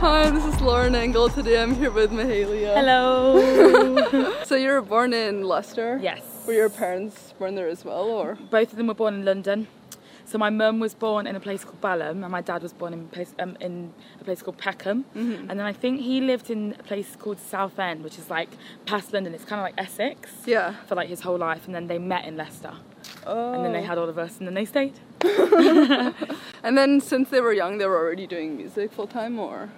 Hi, this is Lauren Engel. Today I'm here with Mahalia. Hello. So you were born in Leicester? yes. Were your parents born there as well, or? Both of them were born in London. So my mum was born in a place called Balham, and my dad was born in a place, um, in a place called Peckham. Mm-hmm. And then I think he lived in a place called Southend, which is like past London. It's kind of like Essex. Yeah. For like his whole life, and then they met in Leicester, Oh. and then they had all of us, and then they stayed. And then since they were young, they were already doing music full time, or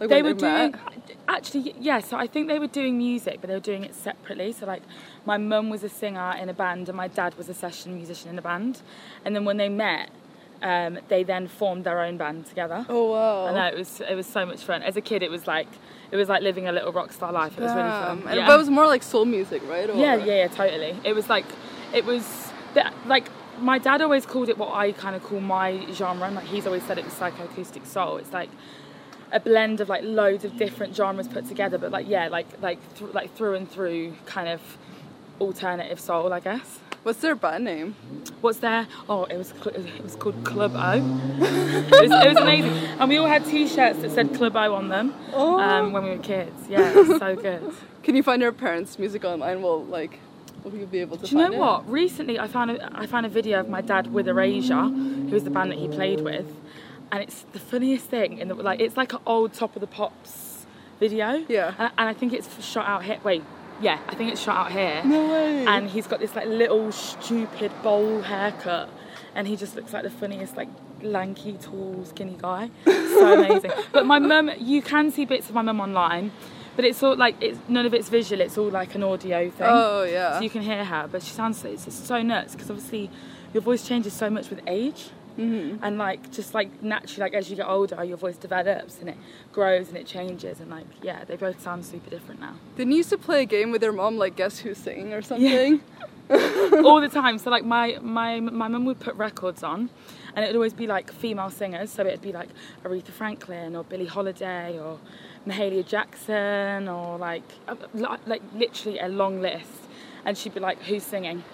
like they were met? doing actually yeah so i think they were doing music but they were doing it separately so like my mum was a singer in a band and my dad was a session musician in a band and then when they met um, they then formed their own band together Oh wow! I know it was it was so much fun. As a kid, it was like it was like living a little rock star life. It was really Damn. fun. And yeah. but it was more like soul music, right? Or? yeah, yeah, yeah, totally. It was like it was the, like my dad always called it what I kind of call my genre. And like he's always said it was psychoacoustic soul. It's like a blend of like loads of different genres put together, but like yeah, like like th- like through and through kind of alternative soul, I guess. What's their band name? What's there? Oh, it was cl- it was called Club O. it, was, it was amazing, and we all had T-shirts that said Club O on them Oh. um, when we were kids. Yeah, it was so good. Can you find your parents' music online? Well, like, will you be able to Do you know it? what? Recently, I found a, I found a video of my dad with Erasure, who was the band that he played with, and it's the funniest thing. In the like, it's like an old Top of the Pops video. Yeah. And, and I think it's shot out here. Wait, yeah, I think it's shot out here. No way. And he's got this like little stupid bowl haircut, and he just looks like the funniest like lanky, tall, skinny guy. So amazing. but my mum, you can see bits of my mum online. But it's all like it's none of it's visual. It's all like an audio thing. Oh yeah. So you can hear her, but she sounds so, it's so nuts because obviously your voice changes so much with age. Mm-hmm. And like just like naturally, like as you get older, your voice develops and it grows and it changes. And like yeah, they both sound super different now. Didn't you used to play a game with your mom, like Guess Who's Singing or something? all the time. So like my my my mum would put records on, and it would always be like female singers. So it'd be like Aretha Franklin or Billie Holiday or Mahalia Jackson or like like literally a long list. And she'd be like, "Who's singing?"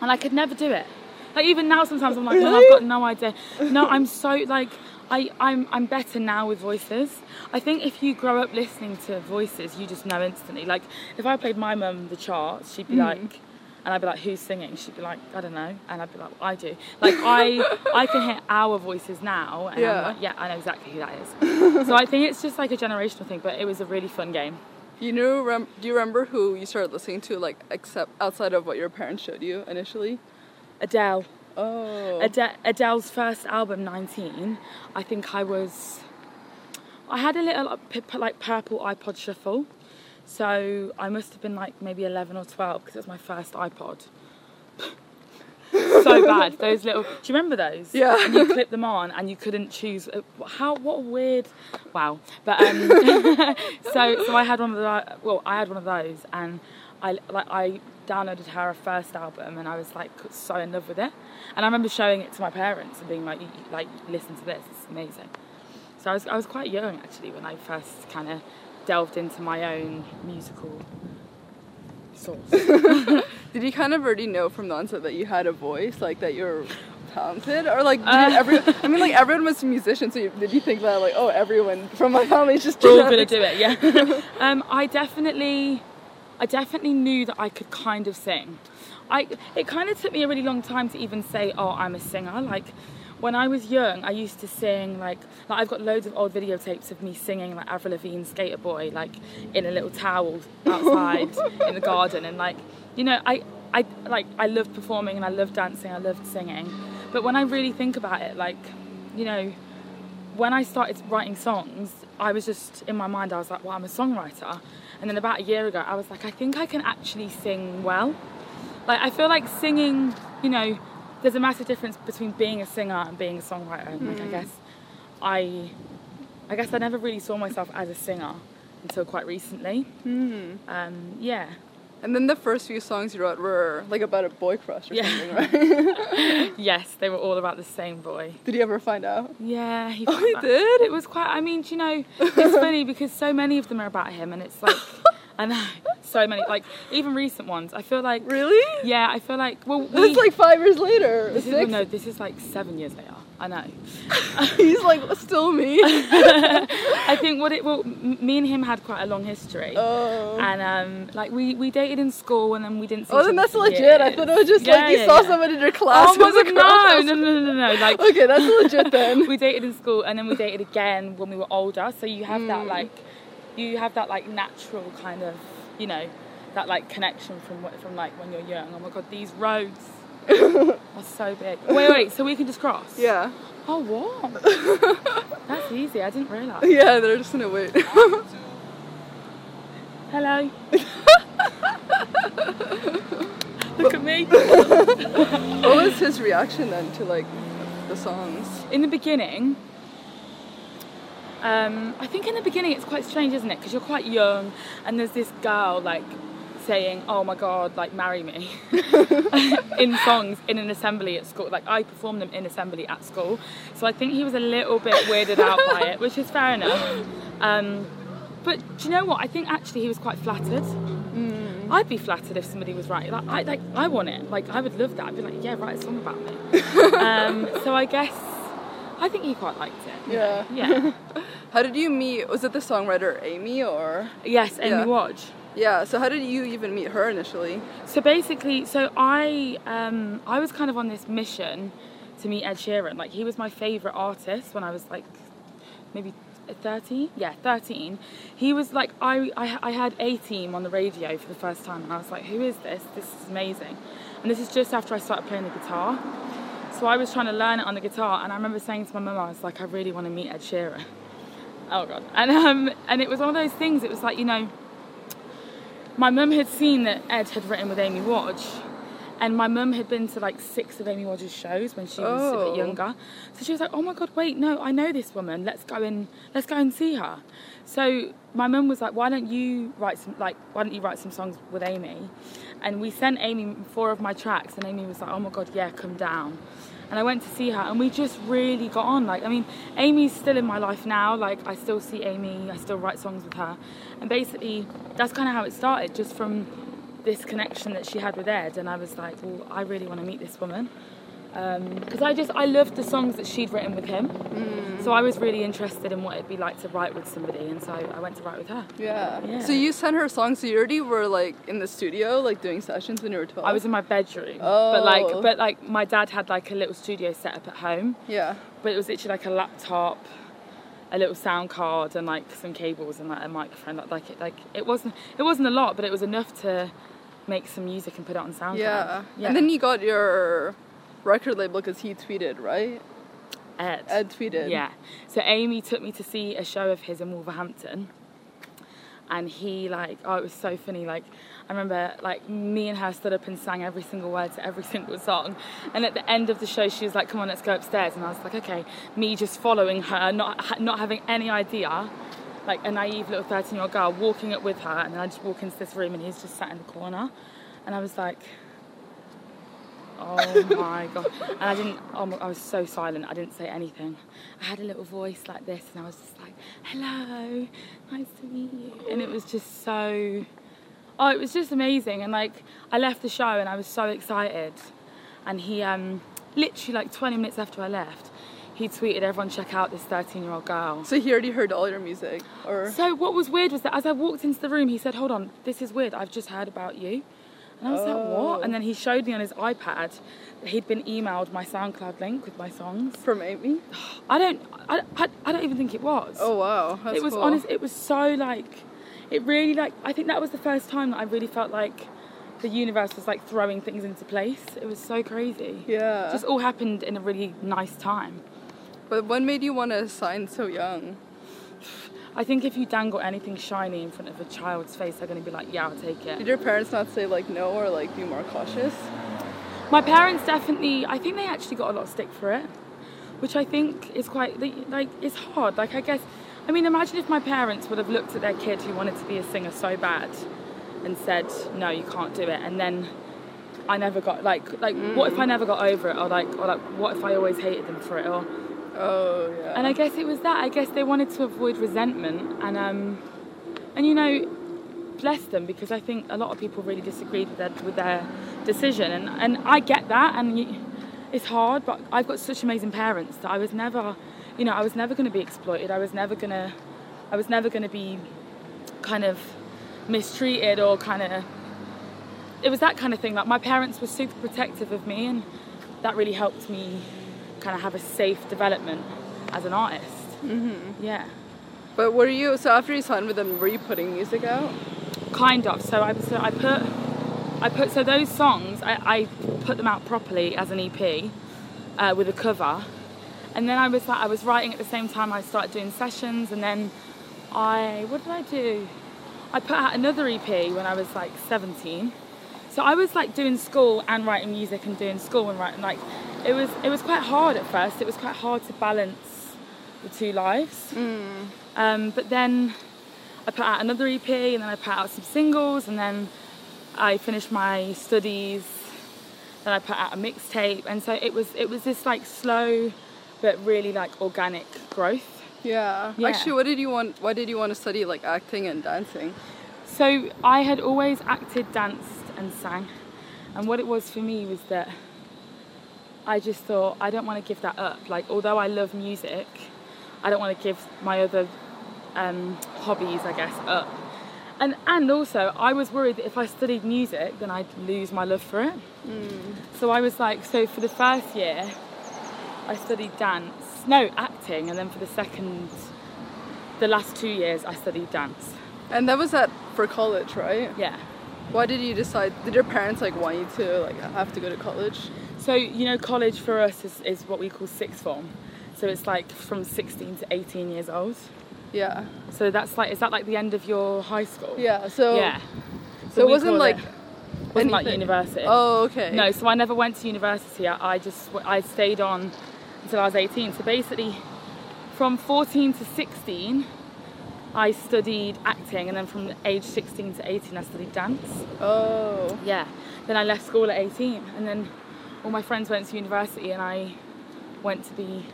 And I could never do it. Like even now, sometimes I'm like, "Well, I've got no idea." No, I'm so like. I, I'm, I'm better now with voices. I think if you grow up listening to voices, you just know instantly. Like, if I played my mum the charts, she'd be mm. like, and I'd be like, "Who's singing?" She'd be like, "I don't know," and I'd be like, "I do." Like I, I can hear our voices now, and Yeah. I'm like, "Yeah, I know exactly who that is." so I think it's just like a generational thing, but it was a really fun game. You know, rem- do you remember who you started listening to, like, except outside of what your parents showed you initially? Adele, Oh. Ade- Adele's first album, 19. I think I was, I had a little like, p- p- like purple iPod shuffle, so I must have been like maybe 11 or 12 because it was my first iPod. so bad. Those little. Do you remember those? Yeah. And you clip them on, and you couldn't choose. uh, How? What a weird. Wow. But um. so so I had one of the. Well, I had one of those, and I like I downloaded her first album, and I was like so in love with it. And I remember showing it to my parents and being like, "You- you- like listen to this. It's amazing. So I was I was quite young actually when I first kind of delved into my own musical source. Did you kind of already know from the onset that you had a voice, like that you're talented, or like Uh. every? I mean, like everyone was a musician, so you, did you think that like, oh, everyone from my family is just We're all gonna do it, yeah. um, I definitely, I definitely knew that I could kind of sing. I it kind of took me a really long time to even say, oh, I'm a singer. Like when I was young, I used to sing like like I've got loads of old videotapes of me singing like Avril Lavigne, Sk8er Boi, like in a little towel outside in the garden, and like you know, I I like I loved performing and I loved dancing, I loved singing. But when I really think about it, like you know when I started writing songs, I was just in my mind, I was like, well, I'm a songwriter. And then about a year ago, I was like, I think I can actually sing well. Like, I feel like singing, you know, there's a massive difference between being a singer and being a songwriter. And like, I guess I, I guess I never really saw myself as a singer until quite recently. Um, yeah. And then the first few songs you wrote were like about a boy crush or Yeah. something, right? Yes, they were all about the same boy. Did he ever find out? Yeah, he, Oh, he that. did? It was quite. I mean, do you know, it's funny because so many of them are about him, and it's like, I know, so many. Like even recent ones. I feel like. Really? Yeah, I feel like. Well, we, That's like five years later. This is, six. no, this is like seven years later. I know. He's like still me. I think what it. Well, me and him had quite a long history. oh. And um, like we, we dated in school and then we didn't see Oh, then that's legit. I thought it was just Yeah, like you yeah, saw yeah. someone in your class. Oh was no, no, no, no, no, no. Like Okay, that's legit then. we dated in school and then we dated again when we were older. So you have that Mm. like, you have that like natural kind of, you know, that like connection from from like when you're young. Oh my god, these roads are so big. Wait, wait. So we can just cross? Yeah. Oh what? That's easy. I didn't realise. Yeah, they're just gonna wait. Hello. Look at me. what was his reaction then to like the songs? in the beginning, um, I think in the beginning it's quite strange, isn't it? Because you're quite young, and there's this girl like saying, "Oh my God, like marry me," in songs in an assembly at school. Like I performed them in assembly at school, so I think he was a little bit weirded out by it, which is fair enough. Um, but do you know what? I think actually he was quite flattered. I'd be flattered if somebody was right. Like I like I want it. Like I would love that. I'd be like, yeah, write a song about me. um, so I guess I think he quite liked it. Yeah. Yeah. How did you meet? Was it the songwriter Amy or? yes, Amy Yeah. Wadge. Yeah. So how did you even meet her initially? So basically, so I um, I was kind of on this mission to meet Ed Sheeran. Like he was my favorite artist when I was like maybe 13. Yeah, 13. He was like I I, I had A Team on the radio for the first time, and I was like, who is this? This is amazing. And this is just after I started playing the guitar. So I was trying to learn it on the guitar, and I remember saying to my mum, I was like, I really want to meet Ed Sheeran. Oh god. And um and it was one of those things. It was like you know my mum had seen that Ed had written with Amy Wadge, and my mum had been to like six of Amy Wadge's shows when she was a Oh. bit younger. So she was like, "Oh my god, wait, no, I know this woman. Let's go and let's go and see her." So my mum was like, "Why don't you write some like Why don't you write some songs with Amy?" And we sent Amy four of my tracks, and Amy was like, "Oh my god, yeah, come down." And I went to see her, and we just really got on. Like, I mean, Amy's still in my life now. Like, I still see Amy, I still write songs with her. And basically, that's kind of how it started, just from this connection that she had with Ed. And I was like, well, I really want to meet this woman. Um, because I just, I loved the songs that she'd written with him. Mm. So I was really interested in what it'd be like to write with somebody. And so I went to write with her. Yeah. Yeah. So you sent her songs. So you already were like in the studio, like doing sessions when you were twelve. I was in my bedroom, but Oh. like, but like, my dad had like a little studio set up at home, Yeah. but it was literally like a laptop, a little sound card, and like some cables and like a microphone. Like, like it, like it wasn't, it wasn't a lot, but it was enough to make some music and put it on SoundCloud. Yeah. yeah. And then you got your record label because he tweeted, right? Ed. Ed tweeted. Yeah. So Amy took me to see a show of his in Wolverhampton. And he like, oh, it was so funny. Like, I remember like me and her stood up and sang every single word to every single song. And at the end of the show, she was like, "Come on, let's go upstairs." And I was like, "Okay." Me just following her, not not having any idea, like a naive little thirteen-year-old girl walking up with her. And then I just walk into this room, and he's just sat in the corner. And I was like, Oh my god! And I didn't. Oh my, I was so silent. I didn't say anything. I had a little voice like this, and I was just like, "Hello, nice to meet you." And it was just so. Oh, it was just amazing. And like, I left the show, and I was so excited. And he, um, literally like 20 minutes after I left, he tweeted, "Everyone, check out this 13-year-old girl." So he already heard all your music, or So what was weird was that as I walked into the room, he said, "Hold on, this is weird. I've just heard about you." And I was like, Oh. "What?" And then he oh. showed me on his iPad that he'd been emailed my SoundCloud link with my songs. from Amy? I don't, I, I, I don't even think it was. Oh wow, that's it was cool. honest. It was so like, it really like. I think that was the first time that I really felt like the universe was like throwing things into place. It was so crazy. Yeah. It Just all happened in a really nice time. But what made you want to sign so young? I think if you dangle anything shiny in front of a child's face, they're going to be like, "Yeah, I'll take it." Did your parents not say like no or like be more cautious? My parents definitely, I think they actually got a lot of stick for it, which I think is quite, like, it's hard. Like, I guess, I mean, imagine if my parents would have looked at their kid who wanted to be a singer so bad and said, no, you can't do it. And then I never got like like what if I mm. never got over it or like or like what if I always hated them for it or Oh yeah. and I guess it was that. I guess they wanted to avoid resentment and um and you know bless them because I think a lot of people really disagreed with their, with their decision. And and I get that and you, it's hard but I've got such amazing parents that I was never you know I was never going to be exploited. I was never going to I was never going to be kind of mistreated or kind of it was that kind of thing. Like my parents were super protective of me and that really helped me kind of have a safe development as an artist. Mm-hmm. yeah. But were you so after you signed with them were you putting music out? Kind of. So i so i put i put so those songs i, I put them out properly as an ep uh, with a cover. And then i was like i was writing at the same time i started doing sessions and then i what did i do? I put out another ep when i was like 17 so I was like doing school and writing music and doing school and writing like it was it was quite hard at first. It was quite hard to balance the two lives. Mm. Um, but then I put out another EP and then I put out some singles and then I finished my studies. Then I put out a mixtape and so it was it was this like slow but really like organic growth. Yeah. Yeah. Actually, what did you want? Why did you want to study like acting and dancing? So I had always acted, danced, and sang. And what it was for me was that I just thought I don't want to give that up. Like, although I love music, I don't want to give my other um, hobbies, I guess, up. And and also, I was worried that if I studied music, then I'd lose my love for it. So I was like, so for the first year, I studied dance, no, acting, and then for the second, the last two years, I studied dance. And that was at for college, right? Yeah. Why did you decide? Did your parents like want you to like have to go to college? So you know, college for us is, is what we call sixth form. So it's like from 16 to 18 years old. Yeah. So that's like, is that like the end of your high school? Yeah. So. Yeah. So it wasn't like. it- wasn't like university. Oh, okay. No, so I never went to university. I, I just I stayed on until I was 18. So basically, from 14 to 16, I studied acting, and then from age 16 to 18, I studied dance. Oh. Yeah. Then I left school at 18, and then all my friends went to university, and I went to be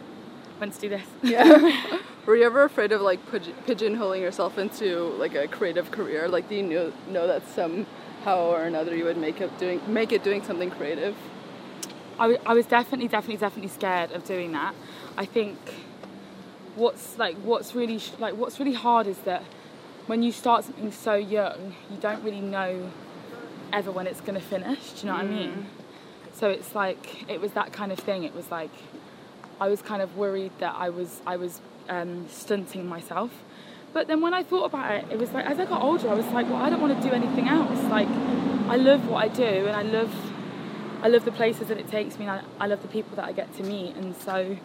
went to do this. Yeah. Were you ever afraid of like pigeonholing yourself into like a creative career? Like, do you know know that somehow or another you would make it doing make it doing something creative? I, w- I was definitely, definitely, definitely scared of doing that. I think what's like what's really sh- like what's really hard is that when you start something so young, you don't really know ever when it's going to finish. Do you know what I mean? Mm. So it's like it was that kind of thing. It was like I was kind of worried that I was I was um, stunting myself. But then when I thought about it, it was like as I got older, I was like, well, I don't want to do anything else. Like I love what I do, and I love I love the places that it takes me, and I, I love the people that I get to meet, and so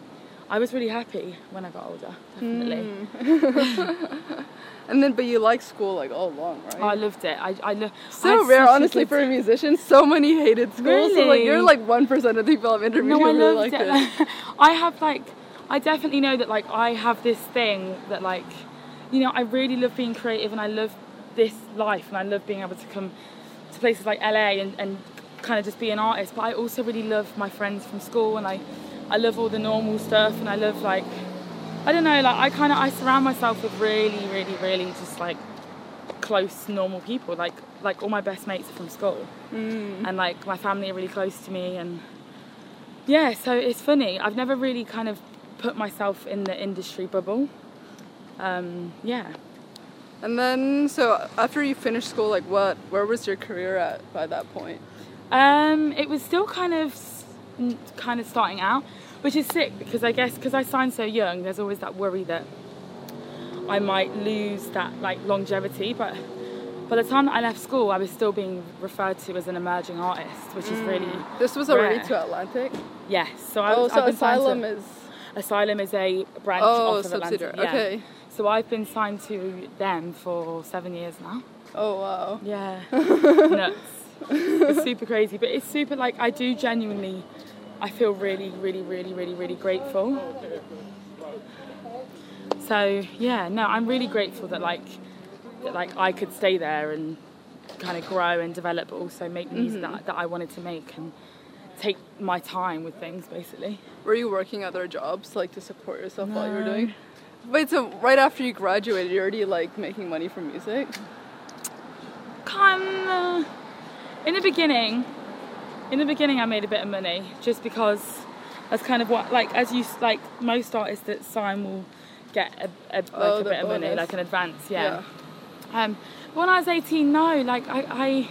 I was really happy when I got older. Definitely, hmm. And then, but you like school like all along, right? oh, I loved it. I I love so rare, honestly, for a musician. So many hated school. So like Really? you're like one percent of the people I've interviewed No, who I really loved it. it. I have like, I definitely know that like I have this thing that like, you know, I really love being creative and I love this life and I love being able to come to places like LA and, and kind of just be an artist. But I also really love my friends from school and I, I love all the normal stuff and I love like, I don't know, like I kind of I surround myself with really, really, really just like close normal people. Like like all my best mates are from school. And like my family are really close to me and yeah so it's funny. I've never really kind of put myself in the industry bubble. Um, yeah. And then, so after you finished school, like what, where was your career at by that point? um, it was still kind of kind of starting out which is sick because i guess because i signed so young there's always that worry that i might lose that like longevity but by the time that i left school i was still being referred to as an emerging artist which is really mm. This was already Rare. to Atlantic. yes so I Oh, was, so I've been signed to- Asylum is. Asylum is a branch Oh, off of Atlantic. subsidiary. Yeah. Okay. So I've been signed to them for seven years now. Oh wow. Yeah. Nuts. It's super crazy, but it's super like I do genuinely. I feel really, really, really, really, really grateful. So yeah, no, I'm really grateful that like that like I could stay there and kind of grow and develop, but also make music mm-hmm. that, that I wanted to make and take my time with things basically. Were you working other jobs like to support yourself while you were doing? Wait, so right after you graduated, you're already like making money from music? Kind of. Uh, in the beginning, in the beginning, I made a bit of money just because that's kind of what, like, as you like most artists that sign will get a, a, like Oh, a bit of money, like an advance, yeah. Um, when I was 18, no, like I, I,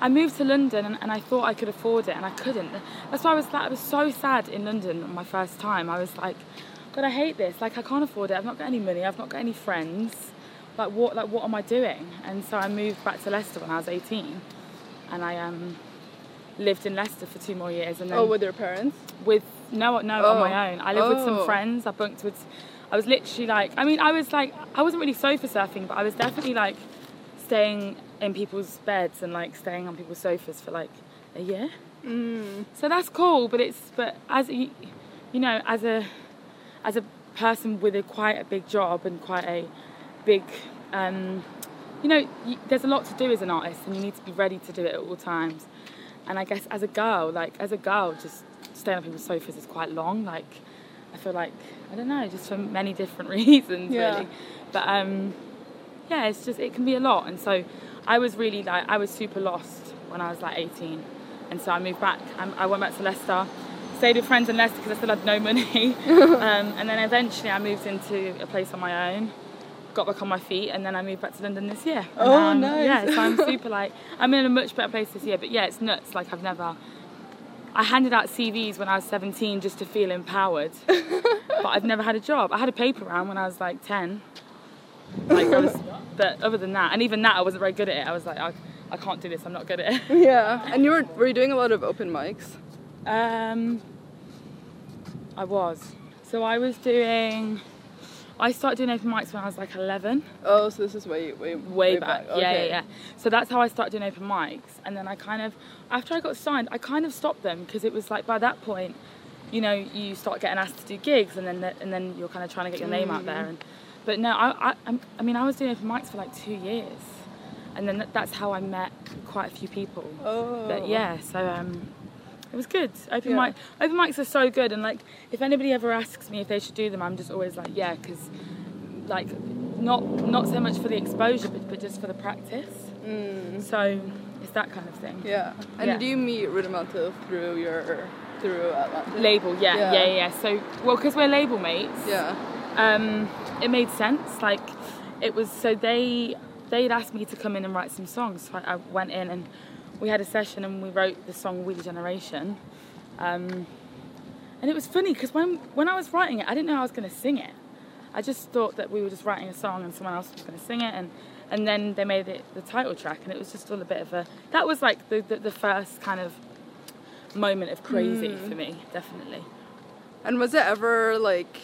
I moved to London and, and I thought I could afford it and I couldn't. That's why I was like, I was so sad in London my first time. I was like, God, I hate this. Like I can't afford it. I've not got any money. I've not got any friends. Like what, like what am I doing? And so I moved back to Leicester when I was 18, and I um, lived in Leicester for two more years. And then Oh, with your parents? with no no Oh. on my own. I lived with Oh. some friends. I bunked with. I was literally like. I mean, I was like. I wasn't really sofa surfing, but I was definitely like staying in people's beds and like staying on people's sofas for like a year. Mm. So that's cool, but it's but as you, you know, as a as a person with a quite a big job and quite a big, um, you know, there's a lot to do as an artist, and you need to be ready to do it at all times. And I guess as a girl, like as a girl, just staying on people's sofas is quite long. Like I feel like I don't know, just for many different reasons, Yeah. really. But um, yeah, it's just it can be a lot, and so I was really like I was super lost when I was like 18, and so I moved back. Um, I went back to Leicester, stayed with friends in Leicester because I still had no money, um, and then eventually I moved into a place on my own, got back on my feet, and then I moved back to London this year. Oh, now I'm- nice. Yeah, so I'm super like I'm in a much better place this year, but yeah, it's nuts. Like I've never. I handed out CVs when I was 17 just to feel empowered, but I've never had a job. I had a paper round when I was like 10. Like I was, but other than that, and even that, I wasn't very good at it. I was like, I, I can't do this. I'm not good at it. Yeah. And you were were you doing a lot of open mics? Um, I was. So I was doing. I started doing open mics when I was like 11. Oh, so this is way way way, back. Yeah, Okay. yeah, yeah. So that's how I started doing open mics, and then I kind of, after I got signed, I kind of stopped them because it was like by that point, you know, you start getting asked to do gigs, and then the, and then you're kind of trying to get your name out there. And but no, I, I, I'm- mean, I was doing open mics for like two years, and then that's how I met quite a few people. Oh. But yeah, so um, it was good. Open Yeah. mic, open mics are so good, and like if anybody ever asks me if they should do them, I'm just always like, yeah, because like not not so much for the exposure, but, but just for the practice. Mm. So it's that kind of thing. Yeah. And Yeah. do you meet Rudimental through your through Atlantic? Label, yeah, Yeah. yeah, yeah. yeah. So well, because we're label mates, Yeah. um, it made sense. Like it was so they they'd asked me to come in and write some songs. So I, I went in and we had a session and we wrote the song We the Generation." Um, and it was funny because when when I was writing it, I didn't know I was going to sing it. I just thought that we were just writing a song and someone else was going to sing it, and and then they made it the title track, and it was just all a bit of a. That was like the the, the first kind of moment of crazy for me, definitely. And was it ever like,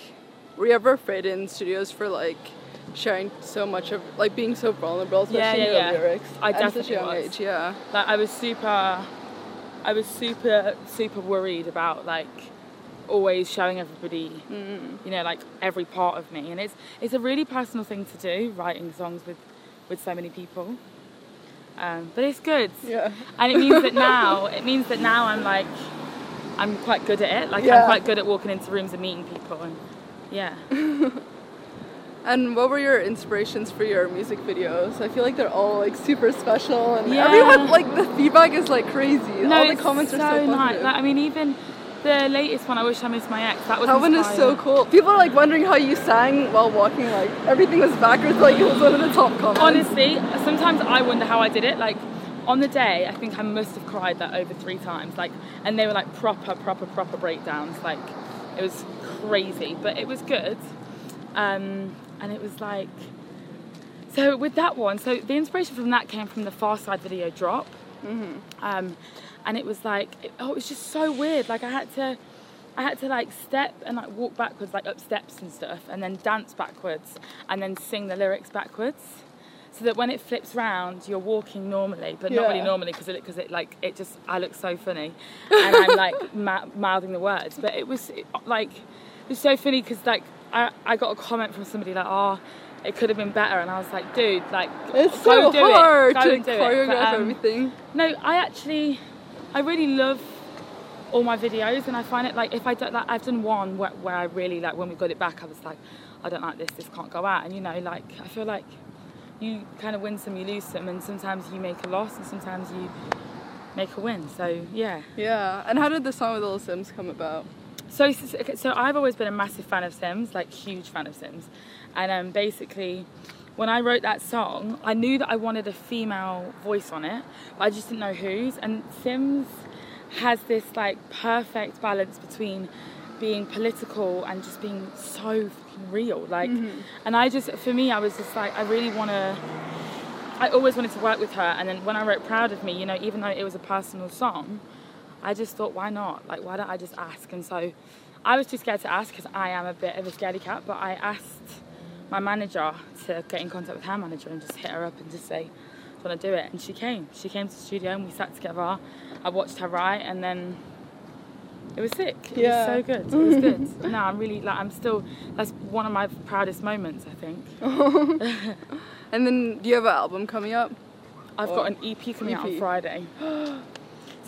were you ever afraid in studios for like sharing so much of like being so vulnerable, especially Yeah, in yeah, your yeah. lyrics I at such a definitely young was. age? Yeah. like I was super I was super super worried about like always showing everybody you know like every part of me and it's it's a really personal thing to do writing songs with with so many people um, but it's good Yeah. and it means that now it means that now I'm like I'm quite good at it like Yeah. I'm quite good at walking into rooms and meeting people and yeah And what were your inspirations for your music videos? I feel like they're all like super special, and Yeah. everyone like the feedback is like crazy. all the it's comments so are so nice like, I mean even the latest one I wish I missed my ex that was that one is so cool. People are like wondering how you sang while walking. Like everything was backwards. Like it was one of the top comments. Honestly, sometimes I wonder how I did it. Like on the day, I think I must have cried that over three times. Like, and they were like proper, proper, proper breakdowns. Like, it was crazy, but it was good. Um, and it was like, so with that one, so the inspiration from that came from the Pharcyde video drop. Um, and it was like, it, oh, it was just so weird. Like I had to, I had to like step and like walk backwards, like up steps and stuff, and then dance backwards, and then sing the lyrics backwards, so that when it flips round, you're walking normally, but not really normally because it because it like it just I look so funny, and I'm like ma- mouthing the words. But it was it, like it was so funny because like I I got a comment from somebody like, oh, it could have been better. And I was like, dude, like, It's so do hard it. To and do it. choreograph But, um, everything. No, I actually, I really love all my videos, and I find it like if I don't, like, I've done one where, where I really like when we got it back, I was like, I don't like this, this can't go out, and you know, like I feel like you kind of win some, you lose some, and sometimes you make a loss, and sometimes you make a win. So yeah. Yeah. And how did the song with Little Simz come about? So, so I've always been a massive fan of Simz, like huge fan of Simz, and um, basically, when I wrote that song, I knew that I wanted a female voice on it, but I just didn't know whose. And Simz has this like perfect balance between being political and just being so real, like. And I just, for me, I was just like, I really want to. I always wanted to work with her, and then when I wrote "Proud of Me," you know, even though it was a personal song, I just thought, why not? Like, why don't I just ask? And so I was too scared to ask because I am a bit of a scaredy cat, but I asked my manager to get in contact with her manager and just hit her up and just say, do you want to do it? And she came. She came to the studio and we sat together. I watched her write and then it was sick. It Yeah. was so good. It was good. no, I'm really, like, I'm still, that's one of my proudest moments, I think. And then do you have an album coming up? I've Or got an EP coming out on Friday.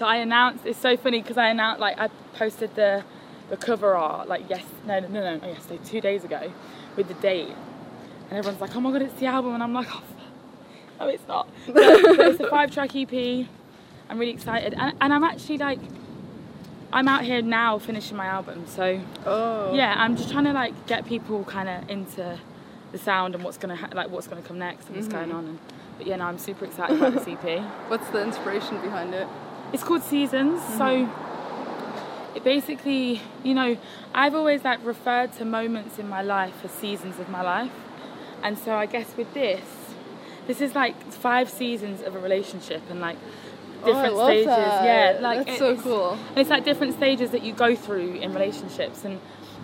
so I announced. It's so funny because I announced like I posted the the cover art like yes no no no no oh, not yesterday two days ago with the date, and everyone's like oh my god it's the album and I'm like oh no it's not. It's a five track EP. I'm really excited and, and I'm actually like I'm out here now finishing my album so Oh. yeah I'm just trying to like get people kind of into the sound and what's gonna ha- like what's gonna come next and what's mm-hmm. going on and but yeah no I'm super excited about the EP. What's the inspiration behind it? It's called Seasons. So mm-hmm. it basically, you know, I've always like referred to moments in my life as seasons of my life. And so I guess with this, this is like five seasons of a relationship and like Oh, different love stages. that. Yeah, like That's so it's- cool. and it's like different stages that you go through in relationships and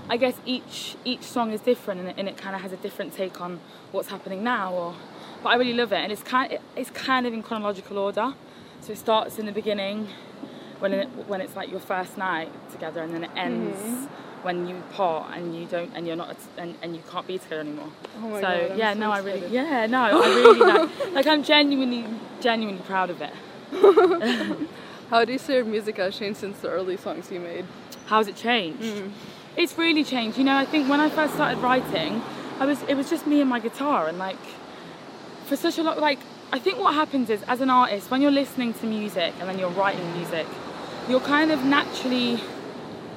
I guess each each song is different and it, and it kind of has a different take on what's happening now or but I really love it and it's kind it's kind of in chronological order so it starts in the beginning when it, when it's like your first night together and then it ends Mm-hmm. when you part and you don't and you're not and, and you can't be together anymore Oh my so God, yeah so no I really yeah no I really like like I'm genuinely genuinely proud of it How do you say your music has changed since the early songs you made? How's it changed? Mm. It's really changed. You know, I think when I first started writing, I was it was just me and my guitar and like for such a lot like I think what happens is as an artist when you're listening to music and then you're writing music, you're kind of naturally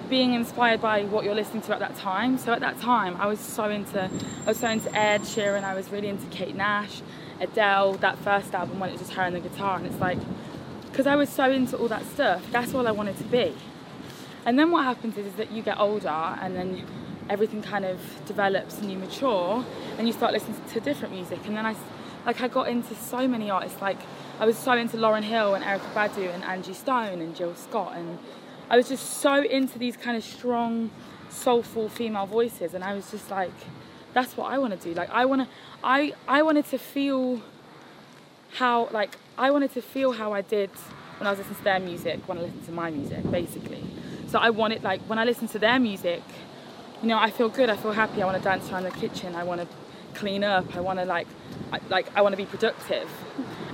being inspired by what you're listening to at that time. So at that time, I was so into I was so into Ed Sheeran. I was really into Kate Nash, Adele. That first album when it was just her and the guitar, and it's like because I was so into all that stuff. That's all I wanted to be. And then what happens is, is that you get older and then everything kind of develops and you mature and you start listening to different music. And then I, like, I got into so many artists. Like, I was so into Lauryn Hill and Erykah Badu and Angie Stone and Jill Scott. And I was just so into these kind of strong, soulful female voices. And I was just like, that's what I want to do. Like, I want to, I, I wanted to feel how like I wanted to feel how I did when I was listening to their music when I listened to my music basically so I wanted like when I listen to their music you know I feel good I feel happy I want to dance around the kitchen I want to clean up. I want to like I, like I want to be productive.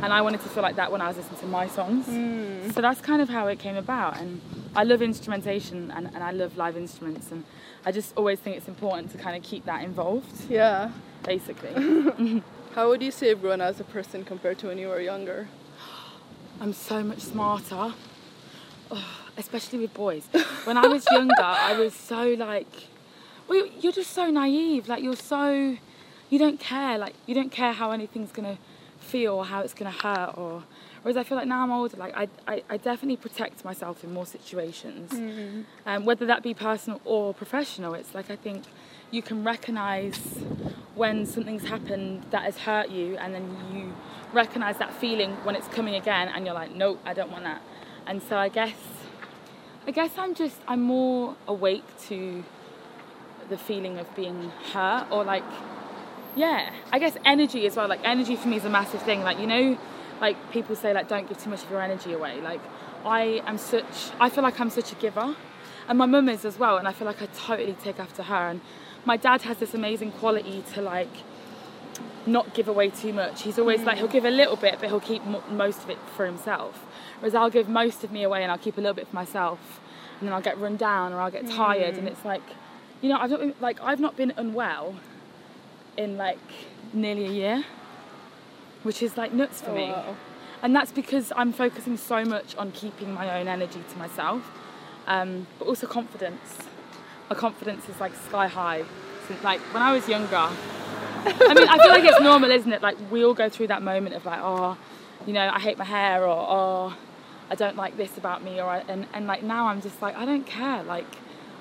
And I wanted to feel like that when I was listening to my songs. Mm. So that's kind of how it came about. And I love instrumentation and, and I love live instruments. And I just always think it's important to kind of keep that involved. Yeah. basically. How would you say you've grown as a person compared to when you were younger? I'm so much smarter, oh, especially with boys. When I was younger, I was so like, well, you're just so naive. Like you're so, you don't care. Like you don't care how anything's gonna feel or how it's gonna hurt. Or whereas I feel like now I'm older, like I, I, I definitely protect myself in more situations, um, whether that be personal or professional. It's like I think you can recognize when something's happened that has hurt you and then you recognize that feeling when it's coming again and you're like nope i don't want that and so i guess i guess i'm just i'm more awake to the feeling of being hurt or like yeah i guess energy as well like energy for me is a massive thing like you know like people say like don't give too much of your energy away like i am such i feel like i'm such a giver and my mum is as well and i feel like i totally take after her and my dad has this amazing quality to like not give away too much. He's always like he'll mm. give a little bit, but he'll keep mo- most of it for himself. Whereas I'll give most of me away and I'll keep a little bit for myself, and then I'll get run down or I'll get tired, and mm. it's like, you know, I've not been, like I've not been unwell in like nearly a year, which is like nuts for Oh, me. wow. And that's because I'm focusing so much on keeping my own energy to myself, um, but also confidence. My confidence is like sky high. Since like when I was younger, I mean, I feel like it's normal, isn't it? Like we all go through that moment of like, oh, you know, I hate my hair, or oh, I don't like this about me, or I, and and like now I'm just like I don't care. Like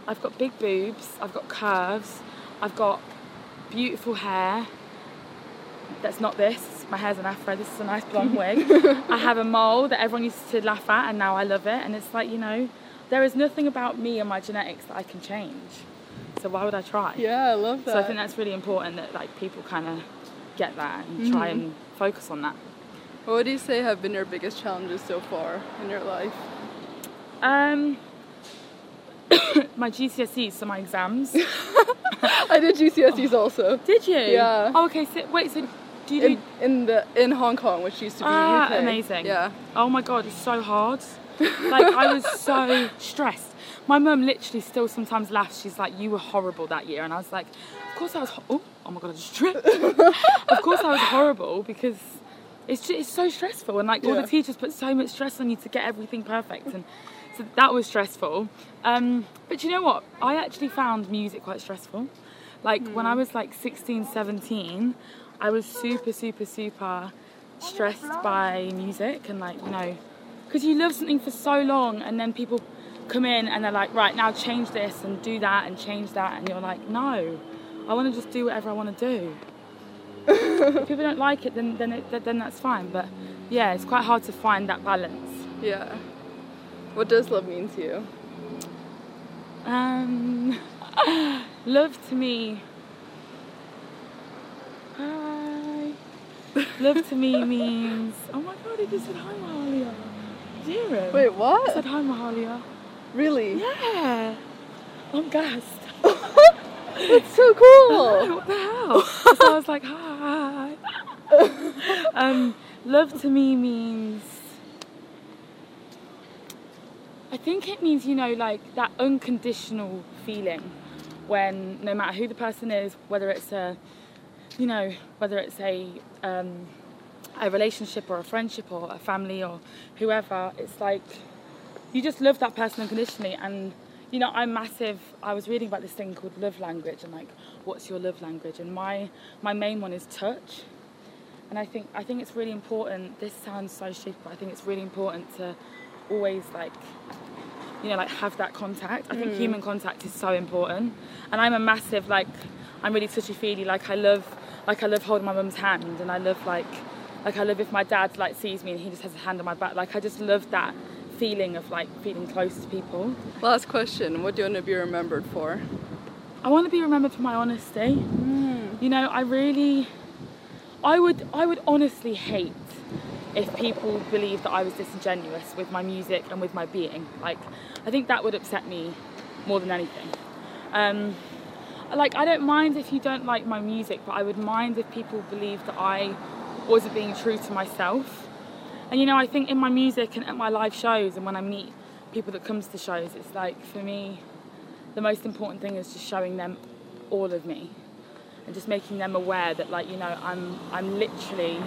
I've got big boobs, I've got curves, I've got beautiful hair. That's not this. My hair's an afro. This is a nice blonde wig. I have a mole that everyone used to laugh at, and now I love it. And it's like you know, there is nothing about me and my genetics that I can change. So why would I try? Yeah, I love that. So I think that's really important that like people kind of get that and try Mm-hmm. and focus on that. What would you say have been your biggest challenges so far in your life? Um, my GCSEs, so my exams. I did GCSEs also. Did you? Yeah. Oh, okay. So wait. So do you do? In, in the in Hong Kong, which used to be Ah, UK. amazing. Yeah. Oh my god, it's so hard. Like I was so stressed. My mum literally still sometimes laughs. She's like, "You were horrible that year," and I was like, "Of course I was." Ho- oh, oh my god, I just tripped. of course I was horrible because it's just, it's so stressful, and like all the teachers put so much stress on you to get everything perfect, and so that was stressful. Um, but you know what? I actually found music quite stressful. Like when I was like 16, 17, I was super, super, super stressed by music and like you know because you love something for so long and then people come in and they're like right now change this and do that and change that and you're like no i want to just do whatever i want to do if people don't like it then then it, then that's fine but yeah it's quite hard to find that balance Yeah. What does love mean to you? um love to me hi love to me means oh my god he just said hi mahalia Did you hear him? Wait, what? said hi mahalia Really? Yeah. I'm gassed. That's so cool. what the hell? so I was like, hi. um, love to me means. I think it means, you know, like that unconditional feeling when no matter who the person is, whether it's a, you know, whether it's a, um, a relationship or a friendship or a family or whoever, it's like you just love that person unconditionally. And you know i'm massive i was reading about this thing called love language and like what's your love language? And my my main one is touch. And i think i think it's really important this sounds so stupid but i think it's really important to always like you know like have that contact. I think hmm. human contact is so important. And i'm a massive like i'm really touchy feely like i love like i love holding my mum's hand and i love like like i love if my dad like sees me and he just has a hand on my back. Like i just love that feeling of like feeling close to people. Last question. What do you want to be remembered for? I want to be remembered for my honesty. Hmm. You know, I really, I would, I would honestly hate if people believed that I was disingenuous with my music and with my being. Like, I think that would upset me more than anything. Um, like, I don't mind if you don't like my music, but I would mind if people believed that I wasn't being true to myself. And you know, I think in my music and at my live shows and when I meet people that comes to shows, it's like for me, the most important thing is just showing them all of me and just making them aware that like you know i'm i'm literally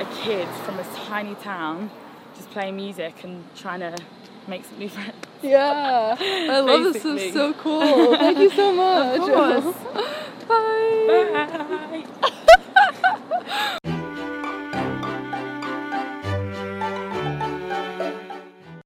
a kid from a tiny town just playing music and trying to make some new friends. Yeah, I love this. This is so cool. Thank you so much. Bye. Bye.